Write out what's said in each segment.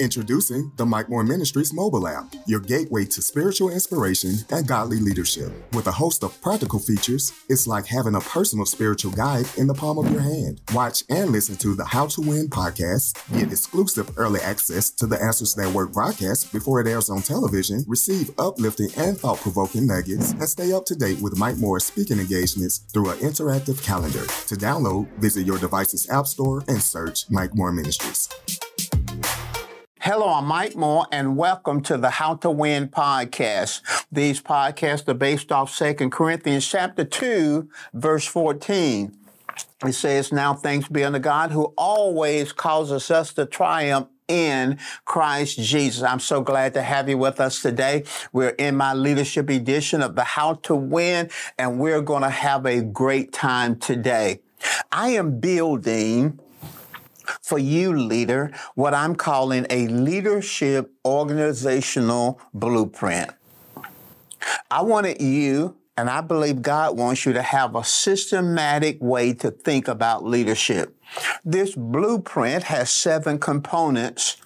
Introducing the Mike Moore Ministries mobile app, your gateway to spiritual inspiration and godly leadership. With a host of practical features, it's like having a personal spiritual guide in the palm of your hand. Watch and listen to the How to Win podcast, get exclusive early access to the Answers That Work broadcast before it airs on television, receive uplifting and thought provoking nuggets, and stay up to date with Mike Moore's speaking engagements through an interactive calendar. To download, visit your device's app store and search Mike Moore Ministries. Hello, I'm Mike Moore, and welcome to the How to Win podcast. These podcasts are based off 2 Corinthians chapter 2, verse 14. It says, Now thanks be unto God who always causes us to triumph in Christ Jesus. I'm so glad to have you with us today. We're in my leadership edition of the How to Win, and we're going to have a great time today. I am building for you, leader, what I'm calling a leadership organizational blueprint. I wanted you, and I believe God wants you to have a systematic way to think about leadership. This blueprint has seven components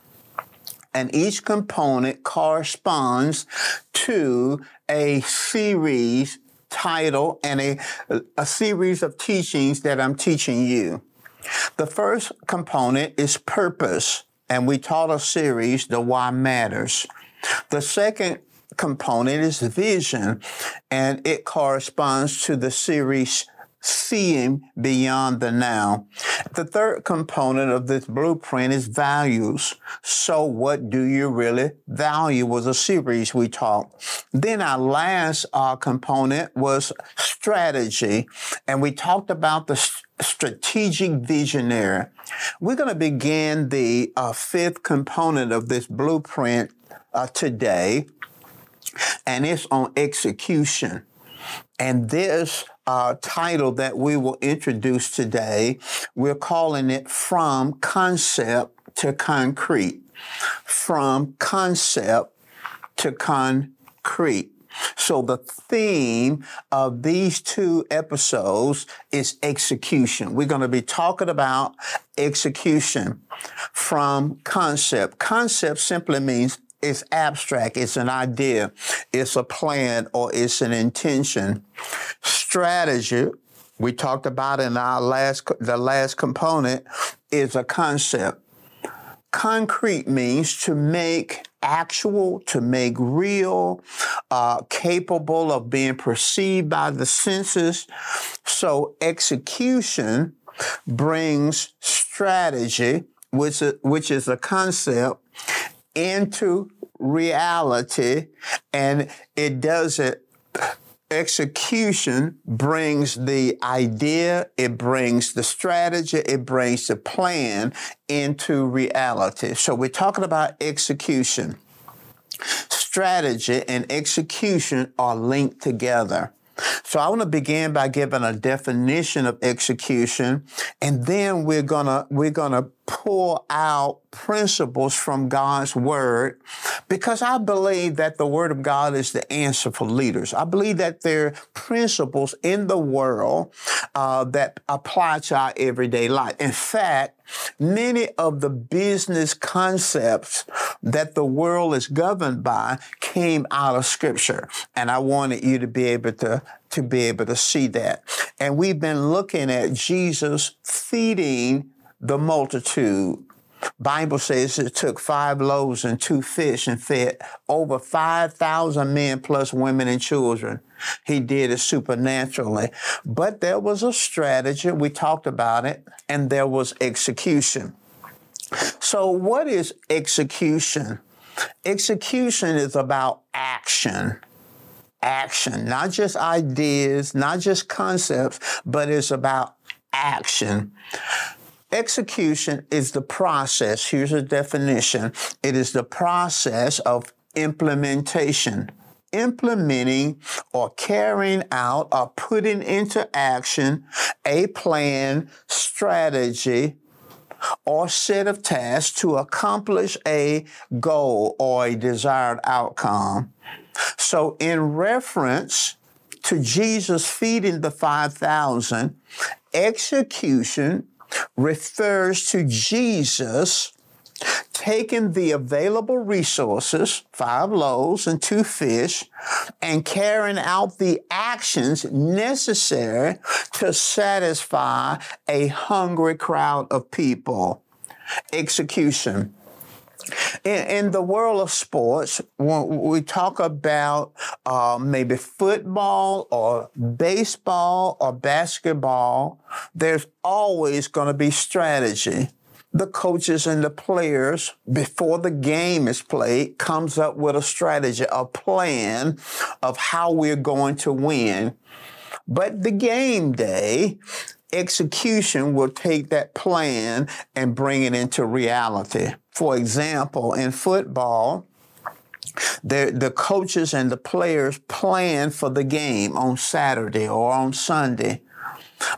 and each component corresponds to a series title and a, a series of teachings that I'm teaching you. The first component is purpose, and we taught a series, The Why Matters. The second component is vision, and it corresponds to the series seeing beyond the now. The third component of this blueprint is values. So what do you really value was a series we taught. Then our last uh, component was strategy. And we talked about the strategic visionary. We're going to begin the uh, fifth component of this blueprint uh, today, and it's on execution. And this uh, title that we will introduce today, we're calling it From Concept to Concrete. From Concept to Concrete. So the theme of these two episodes is execution. We're going to be talking about execution from concept. Concept simply means it's abstract, it's an idea, it's a plan, or it's an intention. Strategy, we talked about in our last the last component is a concept. Concrete means to make actual, to make real, uh, capable of being perceived by the senses. So execution brings strategy, which is, which is a concept, into reality, and it does it execution brings the idea, it brings the strategy, it brings the plan into reality. So we're talking about execution. Strategy and execution are linked together. So I want to begin by giving a definition of execution, and then we're gonna we're gonna pull out principles from God's word because I believe that the word of God is the answer for leaders. I believe that there are principles in the world uh, that apply to our everyday life. In fact, many of the business concepts that the world is governed by came out of scripture. And I wanted you to be able to, to be able to see that. And we've been looking at Jesus feeding the multitude. Bible says it took five loaves and two fish and fed over 5,000 men plus women and children. He did it supernaturally. But there was a strategy. We talked about it and there was execution. So what is execution? Execution is about action action, not just ideas, not just concepts, but it's about action. Execution is the process. Here's a definition. It is the process of implementation. Implementing or carrying out or putting into action a plan, strategy, or set of tasks to accomplish a goal or a desired outcome. So, in reference to Jesus feeding the 5,000, execution refers to Jesus taking the available resources, five loaves and two fish, and carrying out the actions necessary to satisfy a hungry crowd of people. Execution. In, in, the world of sports, when we talk about uh, maybe football or baseball or basketball, there's always going to be strategy the coaches and the players before the game is played comes up with a strategy, a plan of how we're going to win. But the game day, execution will take that plan and bring it into reality. For example, in football, the, the coaches and the players plan for the game on Saturday or on Sunday.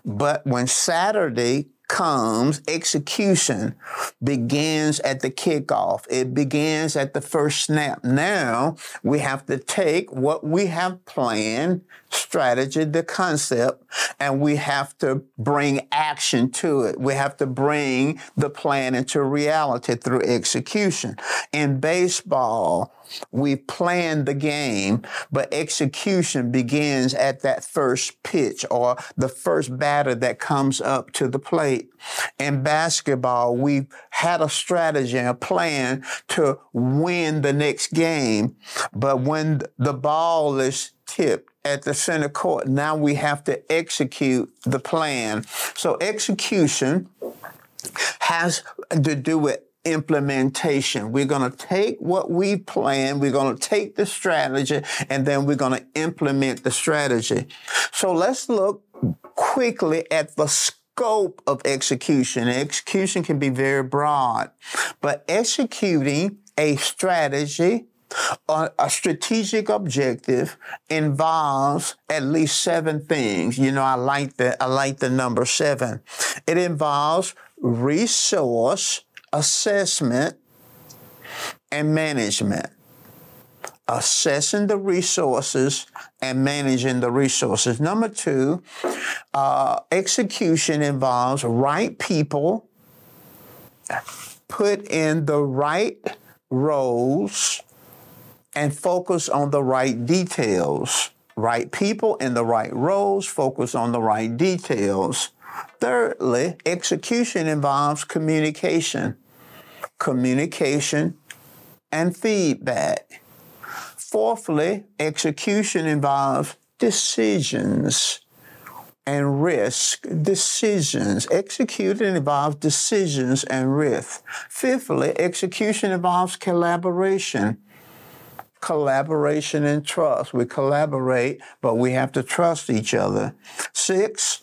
But when Saturday comes, execution begins at the kickoff. It begins at the first snap. Now we have to take what we have planned, strategy, the concept, and we have to bring action to it. We have to bring the plan into reality through execution. In baseball, we plan the game, but execution begins at that first pitch or the first batter that comes up to the plate. In basketball, we've had a strategy and a plan to win the next game, but when the ball is tipped, at the center court. Now we have to execute the plan. So execution has to do with implementation. We're going to take what we plan, we're going to take the strategy, and then we're going to implement the strategy. So let's look quickly at the scope of execution. Execution can be very broad, but executing a strategy a strategic objective involves at least seven things. You know, I like the I like the number seven. It involves resource assessment and management. Assessing the resources and managing the resources. Number two, uh, execution involves right people put in the right roles and focus on the right details. Right people in the right roles, focus on the right details. Thirdly, execution involves communication communication, and feedback. Fourthly, execution involves decisions and risk. Decisions. Executing involves decisions and risk. Fifthly, execution involves collaboration. Collaboration and trust. We collaborate, but we have to trust each other. Six,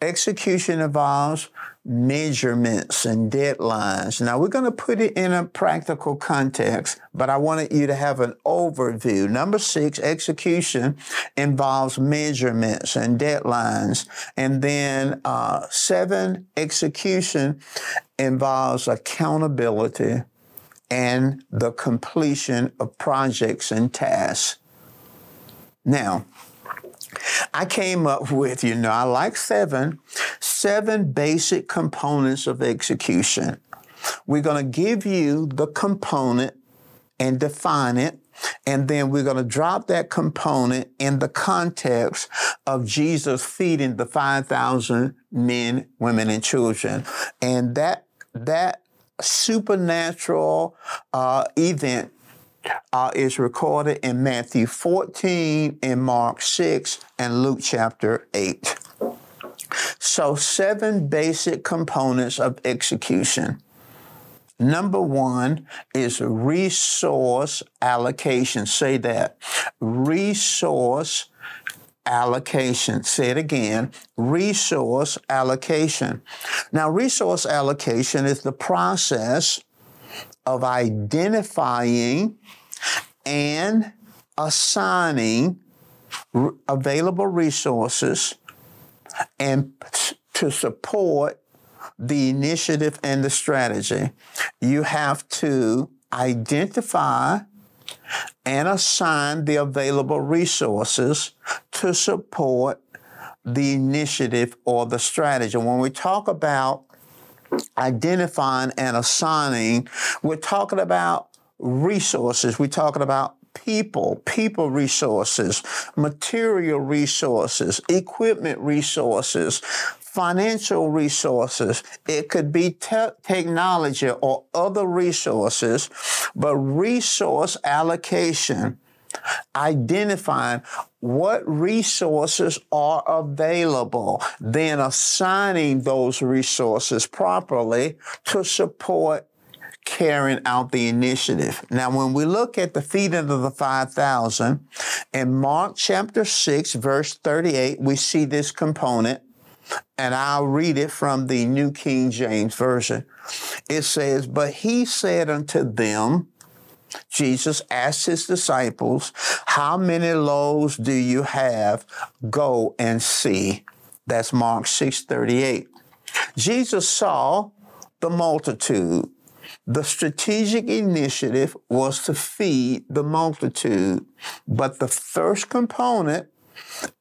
execution involves measurements and deadlines. Now, we're going to put it in a practical context, but I wanted you to have an overview. Number six, execution involves measurements and deadlines. And then uh, seven, execution involves accountability and the completion of projects and tasks. Now, I came up with, you know, I like seven, seven basic components of execution. We're going to give you the component and define it. And then we're going to drop that component in the context of Jesus feeding the 5,000 men, women, and children. And that, that supernatural uh, event uh, is recorded in Matthew 14, in Mark 6, and Luke chapter 8. So, seven basic components of execution. Number one is resource allocation. Say that. Resource allocation. Say it again. Resource allocation. Now, resource allocation is the process of identifying and assigning r- available resources and to support the initiative and the strategy. You have to identify and assign the available resources to support the initiative or the strategy. When we talk about identifying and assigning, we're talking about resources. We're talking about people, people resources, material resources, equipment resources, financial resources. It could be te- technology or other resources, but resource allocation identifying what resources are available, then assigning those resources properly to support carrying out the initiative. Now, when we look at the feeding of the 5,000 in Mark chapter 6, verse 38, we see this component, and I'll read it from the New King James Version. It says, But he said unto them, Jesus asked his disciples, How many loaves do you have? Go and see. That's Mark 6 38. Jesus saw the multitude. The strategic initiative was to feed the multitude. But the first component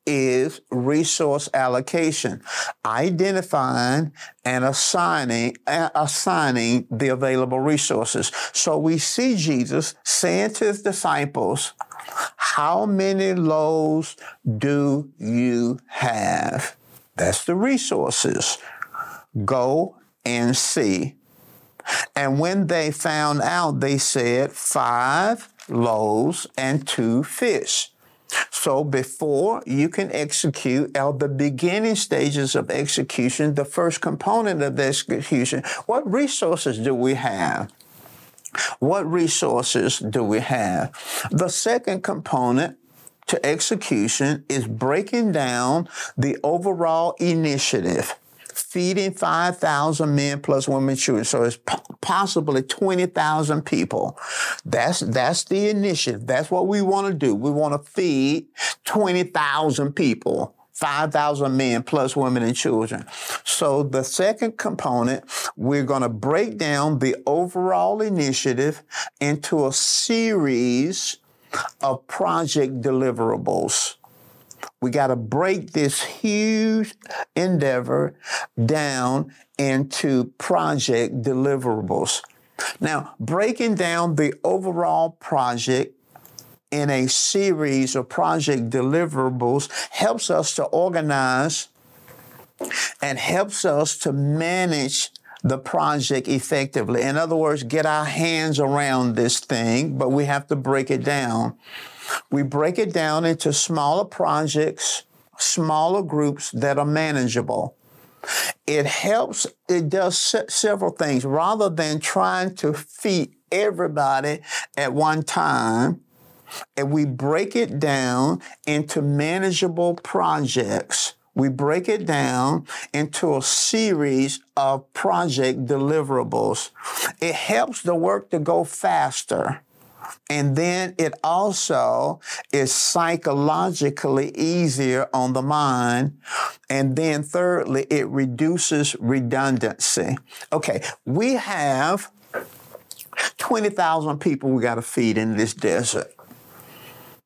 is resource allocation, identifying and assigning assigning the available resources. So we see Jesus saying to his disciples, "How many loaves do you have?" That's the resources. Go and see. And when they found out, they said, five loaves and two fish. So before you can execute at the beginning stages of execution, the first component of the execution, what resources do we have? What resources do we have? The second component to execution is breaking down the overall initiative feeding 5,000 men plus women and children. So it's possibly 20,000 people. That's, that's the initiative. That's what we want to do. We want to feed 20,000 people. 5,000 men plus women and children. So the second component, we're going to break down the overall initiative into a series of project deliverables. We got to break this huge endeavor down into project deliverables. Now, breaking down the overall project in a series of project deliverables helps us to organize and helps us to manage the project effectively. In other words, get our hands around this thing, but we have to break it down. We break it down into smaller projects, smaller groups that are manageable. It helps, it does several things. Rather than trying to feed everybody at one time, and we break it down into manageable projects. We break it down into a series of project deliverables. It helps the work to go faster. And then it also is psychologically easier on the mind. And then thirdly, it reduces redundancy. Okay, we have 20,000 people we got to feed in this desert.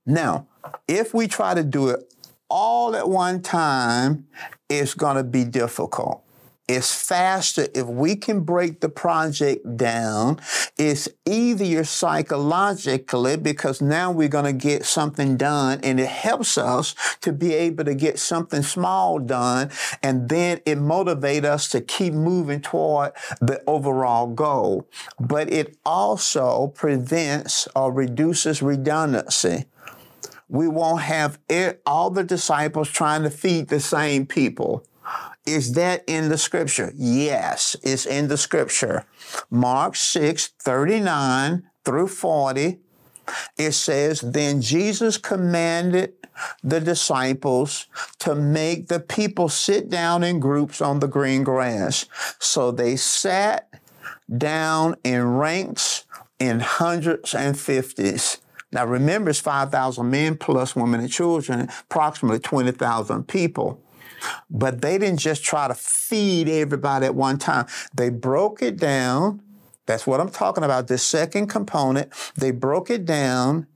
Now, if we try to do it all at one time, it's going to be difficult. It's faster if we can break the project down. It's easier psychologically because now we're going to get something done and it helps us to be able to get something small done. And then it motivates us to keep moving toward the overall goal. But it also prevents or reduces redundancy we won't have all the disciples trying to feed the same people. Is that in the scripture? Yes, it's in the scripture. Mark 6, 39 through 40. It says, Then Jesus commanded the disciples to make the people sit down in groups on the green grass. So they sat down in ranks in hundreds and fifties. Now remember, it's 5,000 men plus women and children, approximately 20,000 people. But they didn't just try to feed everybody at one time. They broke it down. That's what I'm talking about. The second component, they broke it down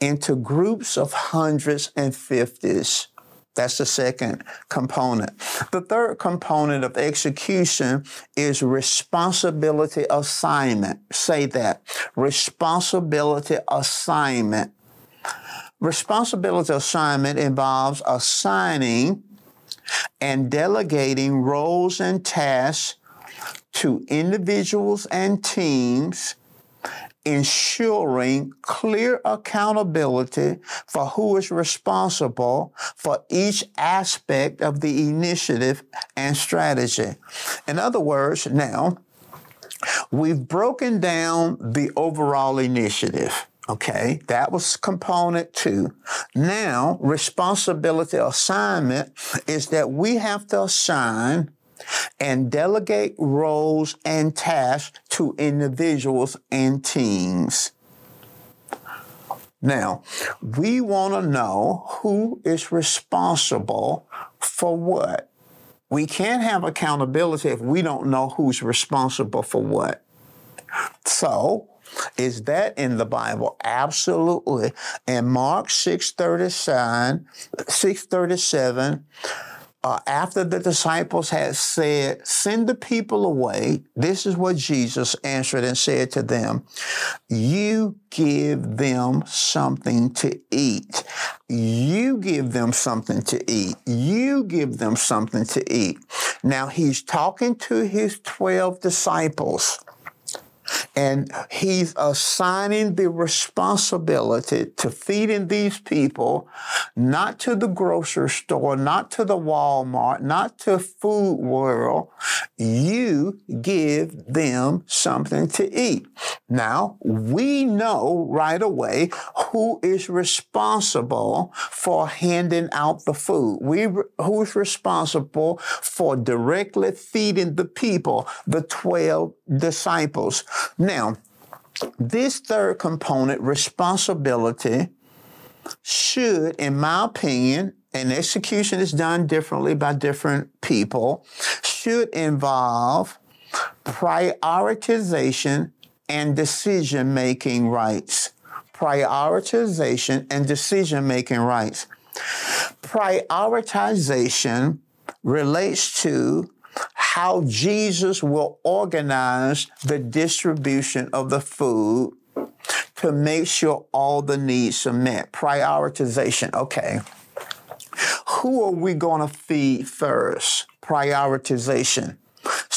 into groups of hundreds and fifties. That's the second component. The third component of execution is responsibility assignment. Say that. Responsibility assignment. Responsibility assignment involves assigning and delegating roles and tasks to individuals and teams ensuring clear accountability for who is responsible for each aspect of the initiative and strategy. In other words, now, we've broken down the overall initiative. Okay, that was component two. Now, responsibility assignment is that we have to assign and delegate roles and tasks to individuals and teams. Now, we want to know who is responsible for what. We can't have accountability if we don't know who's responsible for what. So, is that in the Bible? Absolutely. In Mark 637, 637, uh, after the disciples had said, Send the people away, this is what Jesus answered and said to them You give them something to eat. You give them something to eat. You give them something to eat. Now he's talking to his 12 disciples. And he's assigning the responsibility to feeding these people, not to the grocery store, not to the Walmart, not to Food World. You give them something to eat. Now, we know right away who is responsible for handing out the food. We, who's responsible for directly feeding the people, the 12 disciples. Now, this third component, responsibility, should, in my opinion, and execution is done differently by different people, should involve prioritization and decision making rights. Prioritization and decision making rights. Prioritization relates to how Jesus will organize the distribution of the food to make sure all the needs are met. Prioritization. Okay. Who are we going to feed first? Prioritization.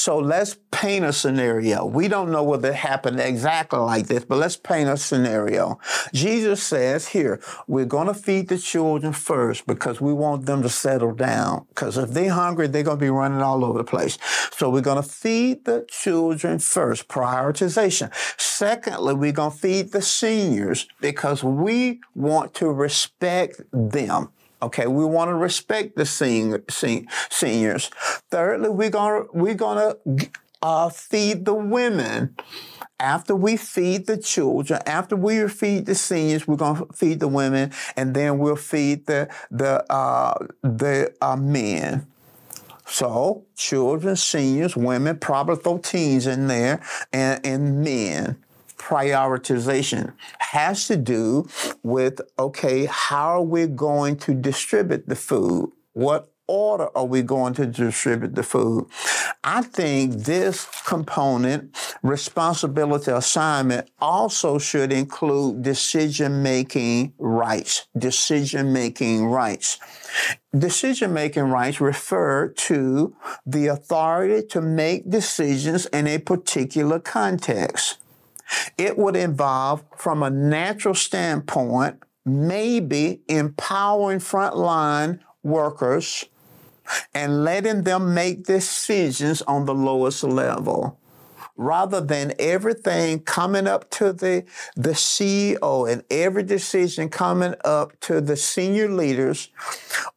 So let's paint a scenario. We don't know whether it happened exactly like this, but let's paint a scenario. Jesus says, here, we're going to feed the children first because we want them to settle down. Because if they're hungry, they're going to be running all over the place. So we're going to feed the children first, prioritization. Secondly, we're going to feed the seniors because we want to respect them. Okay, we want to respect the senior, seniors. Thirdly, we're gonna we're gonna uh, feed the women. After we feed the children, after we feed the seniors, we're gonna feed the women, and then we'll feed the the uh, the uh, men. So children, seniors, women, probably throw teens in there, and, and men prioritization has to do with okay, how are we going to distribute the food? What order are we going to distribute the food? I think this component, responsibility assignment, also should include decision making rights. Decision making rights. Decision making rights refer to the authority to make decisions in a particular context. It would involve, from a natural standpoint, maybe empowering frontline workers and letting them make decisions on the lowest level rather than everything coming up to the, the CEO and every decision coming up to the senior leaders,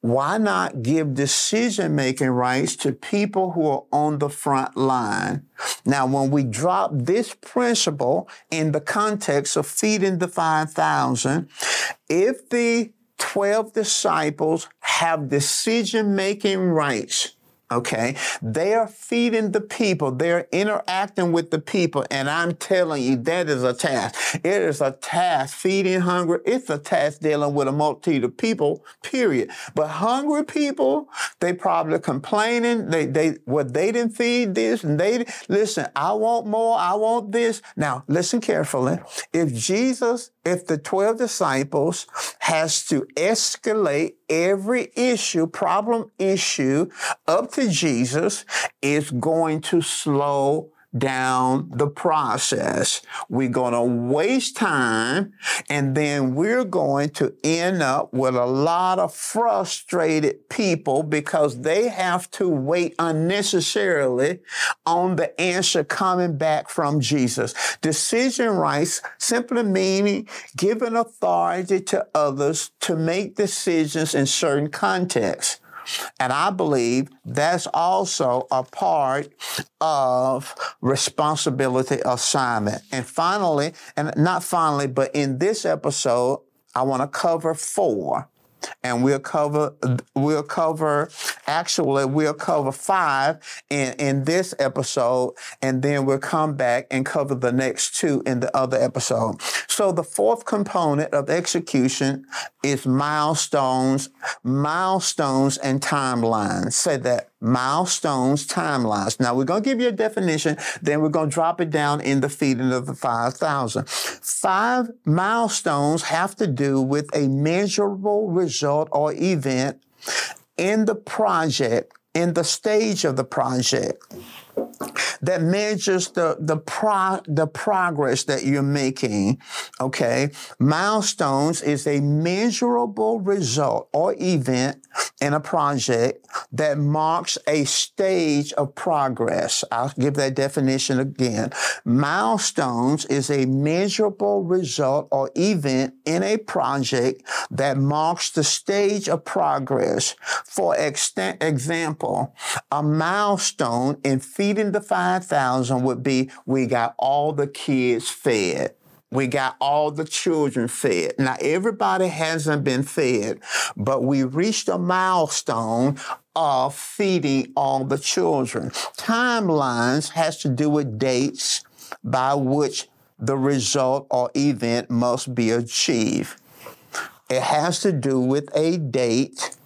why not give decision making rights to people who are on the front line? Now, when we drop this principle in the context of feeding the 5,000, if the 12 disciples have decision making rights. Okay. They are feeding the people. They're interacting with the people. And I'm telling you, that is a task. It is a task. Feeding hungry. It's a task dealing with a multitude of people, period. But hungry people, they probably complaining. They, they, well, they didn't feed this and they, listen, I want more. I want this. Now, listen carefully. If Jesus, if the 12 disciples has to escalate every issue, problem issue up to Jesus is going to slow down the process. We're going to waste time and then we're going to end up with a lot of frustrated people because they have to wait unnecessarily on the answer coming back from Jesus. Decision rights simply meaning giving authority to others to make decisions in certain contexts. And I believe that's also a part of responsibility assignment. And finally, and not finally, but in this episode, I want to cover four and we'll cover we'll cover actually we'll cover five in, in this episode and then we'll come back and cover the next two in the other episode so the fourth component of execution is milestones milestones and timelines say that milestones, timelines. Now we're going to give you a definition, then we're going to drop it down in the feeding of the 5,000. Five milestones have to do with a measurable result or event in the project, in the stage of the project that measures the the pro, the progress that you're making. Okay, milestones is a measurable result or event in a project that marks a stage of progress. I'll give that definition again. Milestones is a measurable result or event in a project that marks the stage of progress. For example, a milestone in feeding the 5,000 would be we got all the kids fed. We got all the children fed. Now, everybody hasn't been fed, but we reached a milestone of feeding all the children. Timelines has to do with dates by which the result or event must be achieved. It has to do with a date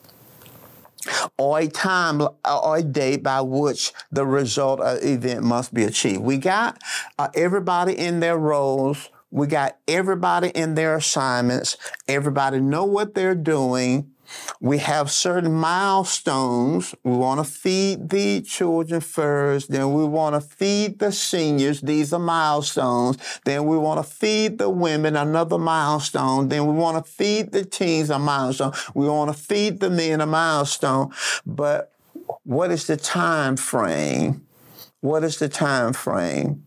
or a time or a date by which the result of event must be achieved. We got uh, everybody in their roles we got everybody in their assignments. Everybody know what they're doing. We have certain milestones. We want to feed the children first. Then we want to feed the seniors. These are milestones. Then we want to feed the women, another milestone. Then we want to feed the teens, a milestone. We want to feed the men, a milestone. But what is the time frame? What is the time frame?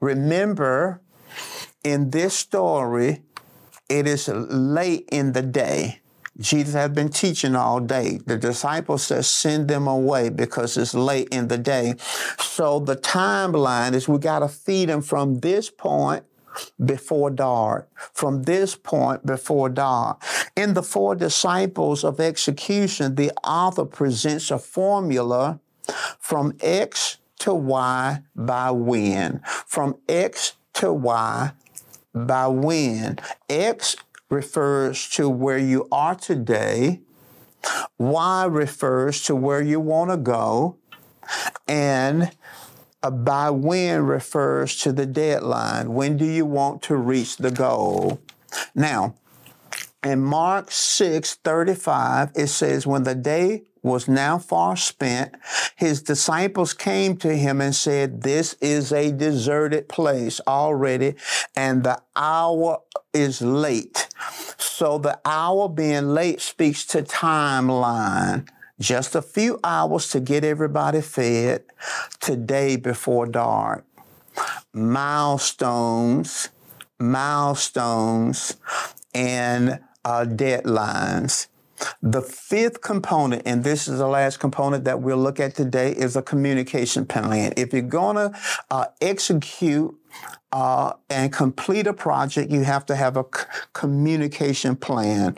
Remember, in this story, it is late in the day. Jesus had been teaching all day. The disciples said, send them away because it's late in the day. So the timeline is we got to feed them from this point before dark. From this point before dark. In the four disciples of execution, the author presents a formula from X to Y by when. From X to Y by when. X refers to where you are today. Y refers to where you want to go. And by when refers to the deadline. When do you want to reach the goal? Now, in Mark 6 35, it says, When the day was now far spent, his disciples came to him and said, This is a deserted place already, and the hour is late. So the hour being late speaks to timeline. Just a few hours to get everybody fed today before dark. Milestones, milestones, and uh, deadlines. The fifth component, and this is the last component that we'll look at today, is a communication plan. If you're going to uh, execute uh, and complete a project, you have to have a c- communication plan.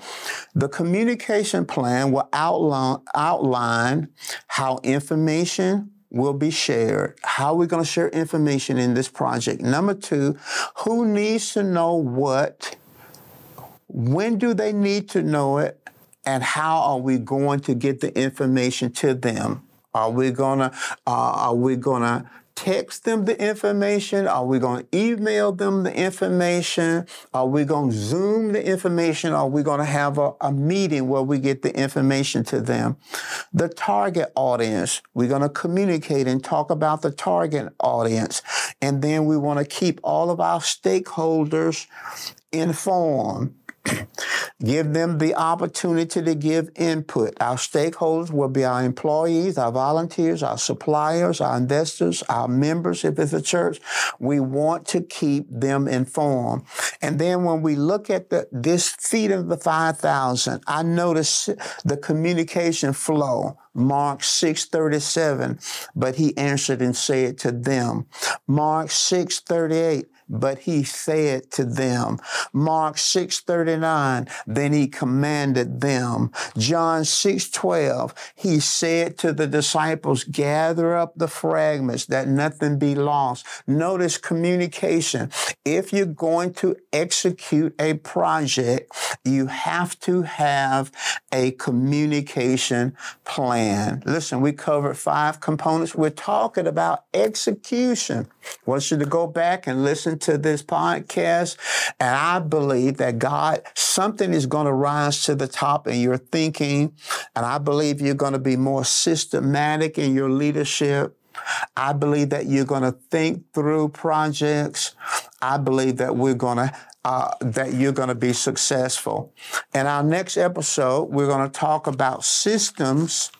The communication plan will outline, outline how information will be shared. How we're we going to share information in this project? Number two, who needs to know what? When do they need to know it? And how are we going to get the information to them? Are we gonna uh, are we gonna text them the information? Are we going to email them the information? Are we going to Zoom the information? Are we going to have a, a, meeting where we get the information to them? The target audience, we're going to communicate and talk about the target audience. And then we want to keep all of our stakeholders informed give them the opportunity to give input. Our stakeholders will be our employees, our volunteers, our suppliers, our investors, our members, if it's a church. We want to keep them informed. And then when we look at the, this feed of the 5,000, I notice the communication flow. Mark 6:37, but he answered and said to them. Mark 6:38, but he said to them. Mark 6:39, then he commanded them. John 6:12, he said to the disciples, gather up the fragments that nothing be lost. Notice communication. If you're going to execute a project, you have to have a communication plan. Listen, we covered five components. We're talking about execution. I want you to go back and listen to this podcast. And I believe that God, something is going to rise to the top in your thinking. And I believe you're going to be more systematic in your leadership. I believe that you're going to think through projects. I believe that we're going to uh, that you're going to be successful. In our next episode, we're going to talk about systems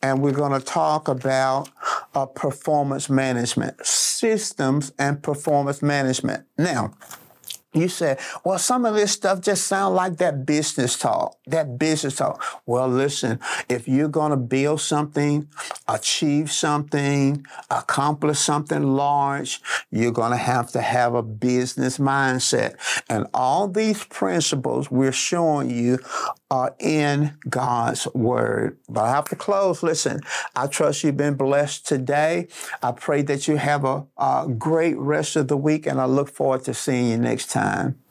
and we're going to talk about uh, performance management, systems and performance management. Now, you said, well, some of this stuff just sounds like that business talk, that business talk. Well, listen, if you're going to build something, achieve something, accomplish something large, you're going to have to have a business mindset. And all these principles we're showing you are in God's word. But I have to close. Listen, I trust you've been blessed today. I pray that you have a, a great rest of the week and I look forward to seeing you next time time.